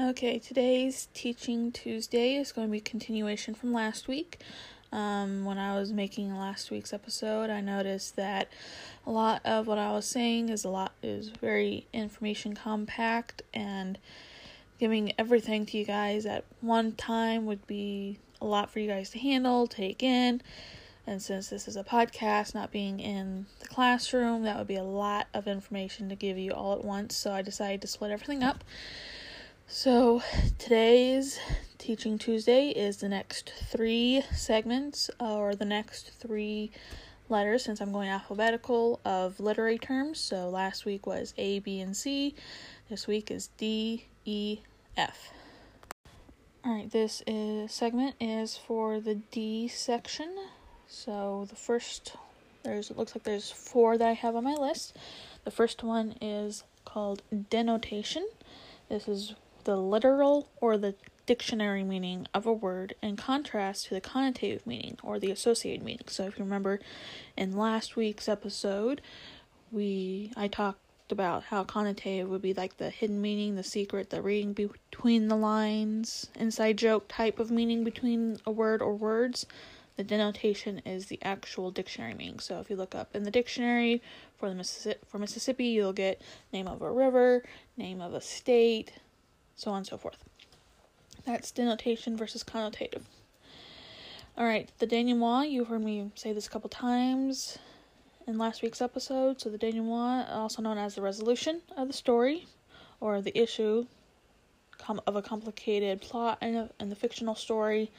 Okay, today's Teaching Tuesday is going to be continuation from last week. Um, when I was making last week's episode, I noticed that a lot of what I was saying is a lot is very information compact, and giving everything to you guys at one time would be a lot for you guys to handle, take in. And since this is a podcast, not being in the classroom, that would be a lot of information to give you all at once. So I decided to split everything up. So, today's Teaching Tuesday is the next three segments, or the next three letters, since I'm going alphabetical, of literary terms. So, last week was A, B, and C. This week is D, E, F. Alright, this is, segment is for the D section. So, the first, there's, it looks like there's four that I have on my list. The first one is called denotation. This is the literal or the dictionary meaning of a word in contrast to the connotative meaning or the associated meaning. So if you remember in last week's episode, we I talked about how connotative would be like the hidden meaning, the secret, the reading between the lines, inside joke type of meaning between a word or words. The denotation is the actual dictionary meaning. So if you look up in the dictionary for the Mississippi, for Mississippi, you'll get name of a river, name of a state, so on and so forth. That's denotation versus connotative. Alright, the denouement, you heard me say this a couple times in last week's episode. So, the denouement, also known as the resolution of the story or the issue of a complicated plot in, in the fictional story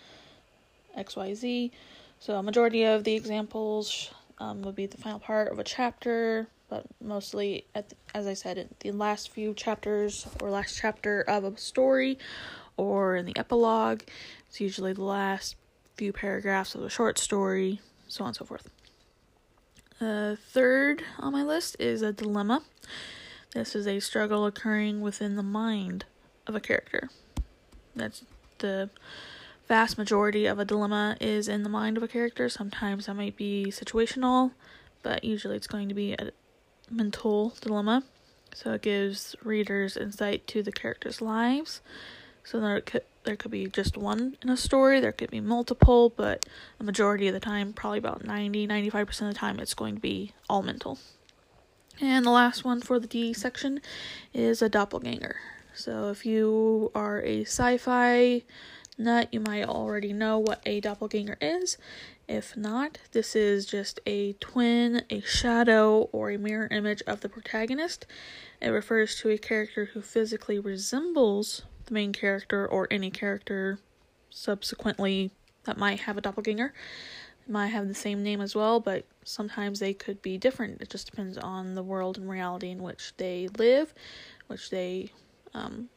XYZ. So, a majority of the examples um, would be the final part of a chapter, but mostly at the, as I said in the last few chapters or last chapter of a story or in the epilogue. It's usually the last few paragraphs of a short story so on and so forth. Uh, third on my list is a dilemma. This is a struggle occurring within the mind of a character. That's the vast majority of a dilemma is in the mind of a character. Sometimes that might be situational but usually it's going to be a, mental dilemma. So it gives readers insight to the characters' lives. So there could there could be just one in a story, there could be multiple, but the majority of the time, probably about 90 95% of the time, it's going to be all mental. And the last one for the D section is a doppelganger. So if you are a sci fi nut, you might already know what a doppelganger is. If not, this is just a twin, a shadow, or a mirror image of the protagonist. It refers to a character who physically resembles the main character or any character subsequently that might have a doppelganger. It might have the same name as well, but sometimes they could be different. It just depends on the world and reality in which they live, which they um,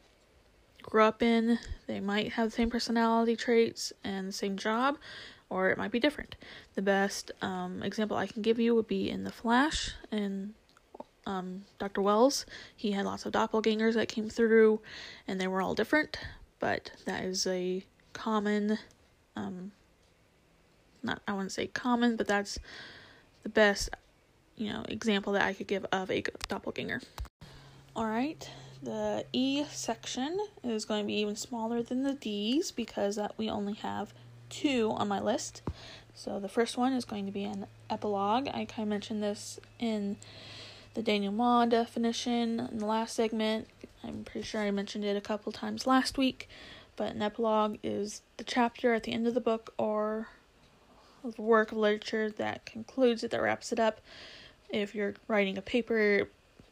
grew up in. They might have the same personality traits and the same job, or it might be different. The best um, example I can give you would be in The Flash and um, Dr. Wells. He had lots of doppelgangers that came through, and they were all different, but that is a common, um, not, I wouldn't say common, but that's the best, you know, example that I could give of a doppelganger. Alright, the E section is going to be even smaller than the D's because that we only have two on my list. So the first one is going to be an epilogue. I kind of mentioned this in the Daniel denouement definition in the last segment. I'm pretty sure I mentioned it a couple times last week. But an epilogue is the chapter at the end of the book or the work of literature that concludes it, that wraps it up. If you're writing a paper,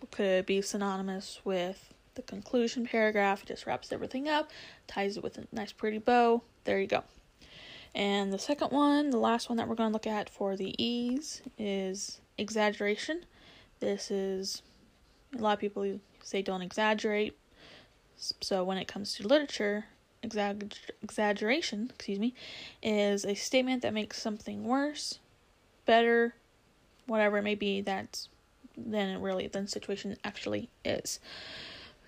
it could be synonymous with the conclusion paragraph. It just wraps everything up, ties it with a nice pretty bow. There you go. And the second one, the last one that we're going to look at for the E's, is exaggeration. This is a lot of people say don't exaggerate. So when it comes to literature, exag- exaggeration, excuse me, is a statement that makes something worse, better, whatever it may be that's than it really than the situation actually is.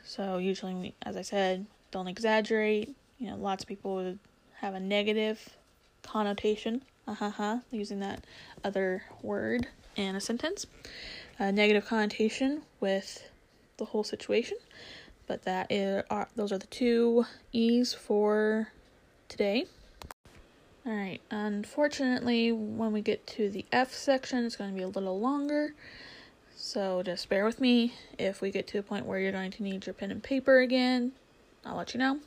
So usually, as I said, don't exaggerate. You know, lots of people would have a negative connotation, uh-huh, using that other word in a sentence. A negative connotation with the whole situation, but that is are those are the two E's for today. All right. Unfortunately, when we get to the F section, it's going to be a little longer. So just bear with me. If we get to a point where you're going to need your pen and paper again, I'll let you know.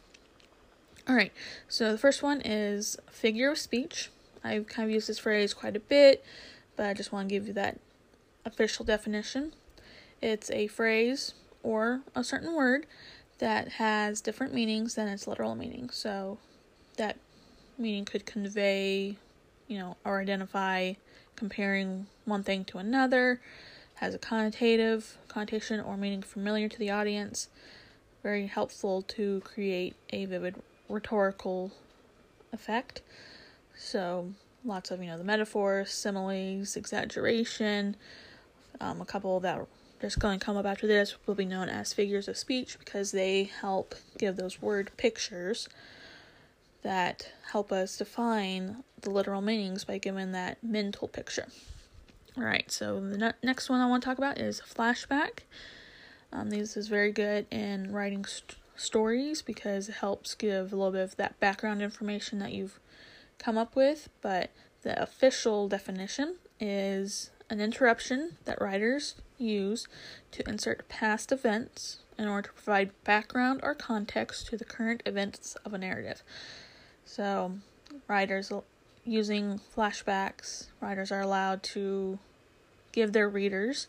All right. So the first one is figure of speech. I've kind of used this phrase quite a bit, but I just want to give you that official definition. It's a phrase or a certain word that has different meanings than its literal meaning. So that meaning could convey, you know, or identify comparing one thing to another, has a connotative connotation or meaning familiar to the audience. Very helpful to create a vivid rhetorical effect. So, lots of, you know, the metaphors, similes, exaggeration. Um, a couple that just going to come up after this will be known as figures of speech because they help give those word pictures that help us define the literal meanings by giving that mental picture. All right, so the ne- next one I want to talk about is flashback. Um, this is very good in writing st- stories because it helps give a little bit of that background information that you've come up with. But the official definition is an interruption that writers use to insert past events in order to provide background or context to the current events of a narrative. So, writers using flashbacks, writers are allowed to give their readers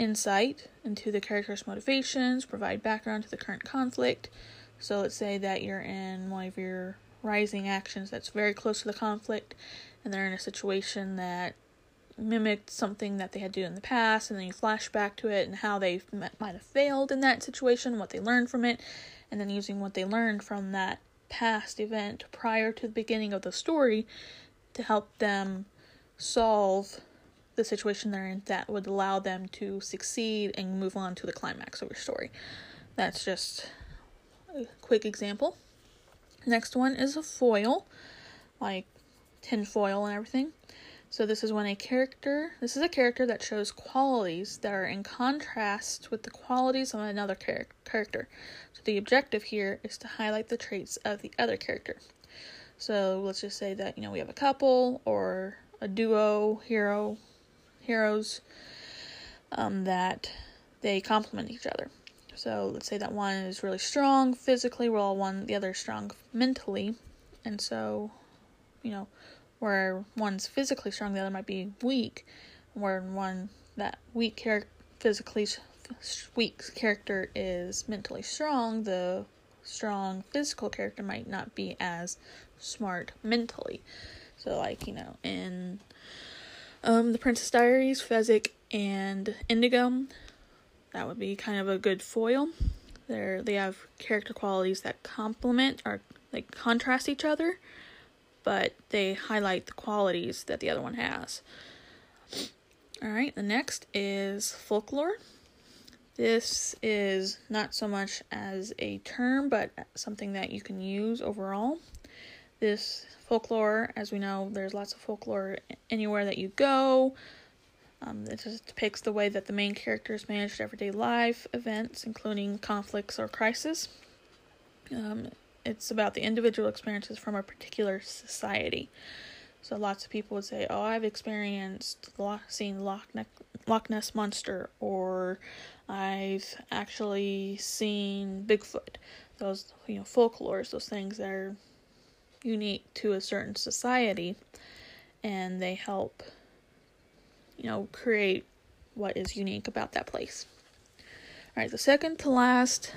insight into the character's motivations, provide background to the current conflict. So, let's say that you're in one of your rising actions that's very close to the conflict, and they're in a situation that mimicked something that they had to do in the past, and then you flash back to it and how they might have failed in that situation, what they learned from it, and then using what they learned from that past event prior to the beginning of the story to help them solve the situation they're in that would allow them to succeed and move on to the climax of your story. That's just a quick example. Next one is a foil, like tin foil and everything. So this is when a character, this is a character that shows qualities that are in contrast with the qualities of another char- character. So the objective here is to highlight the traits of the other character. So let's just say that, you know, we have a couple or a duo hero heroes um, that they complement each other. So let's say that one is really strong physically, while one the other is strong mentally, and so, you know, where one's physically strong, the other might be weak. Where one that weak character physically weak character is mentally strong, the strong physical character might not be as smart mentally. So, like you know, in um, the Princess Diaries, Fezzik and Inigo, that would be kind of a good foil. They're, they have character qualities that complement or like contrast each other but they highlight the qualities that the other one has. Alright, the next is folklore. This is not so much as a term, but something that you can use overall. This folklore, as we know, there's lots of folklore anywhere that you go. Um, it just depicts the way that the main characters manage everyday life events, including conflicts or crises. Um, it's about the individual experiences from a particular society. So lots of people would say, "Oh, I've experienced seeing Loch, ne- Loch Ness monster," or "I've actually seen Bigfoot." Those you know folklores, those things that are unique to a certain society, and they help you know create what is unique about that place. All right, the second to last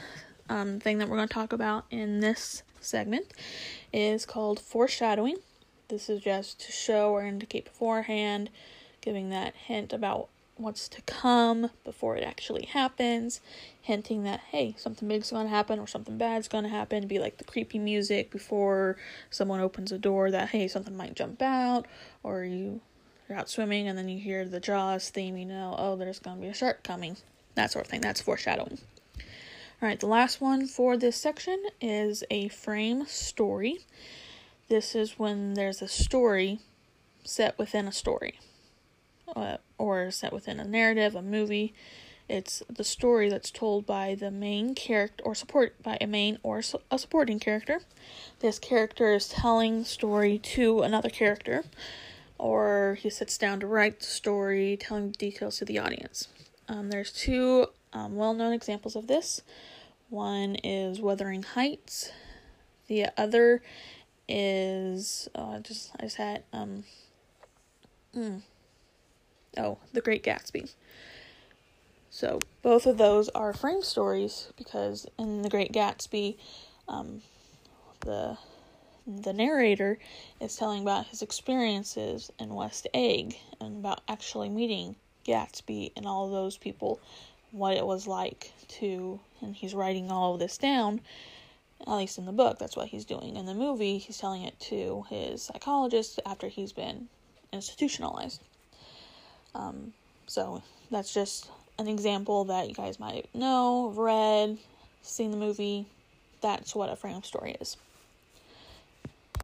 um, thing that we're going to talk about in this segment is called foreshadowing. This is just to show or indicate beforehand, giving that hint about what's to come before it actually happens, hinting that hey, something big's to happen or something bad's to happen. Be like the creepy music before someone opens a door that hey, something might jump out, or you you're out swimming and then you hear the Jaws theme, you know, oh, there's to be a shark coming. That sort of thing. That's foreshadowing. Alright, the last one for this section is a frame story. This is when there's a story set within a story, uh, or set within a narrative, a movie. it's the story that's told by the main character or support by a main or a supporting character. This character is telling the story to another character, or he sits down to write the story, telling details to the audience. Um, there's two um, well-known examples of this. One is Wuthering Heights. The other is oh, I just I just had um. Mm, oh, The Great Gatsby. So both of those are frame stories because in The Great Gatsby, um, the the narrator is telling about his experiences in West Egg and about actually meeting Gatsby and all those people, what it was like to, and he's writing all of this down. At least in the book, that's what he's doing. In the movie, he's telling it to his psychologist after he's been institutionalized. Um, so that's just an example that you guys might know, read, seen the movie. That's what a frame story is.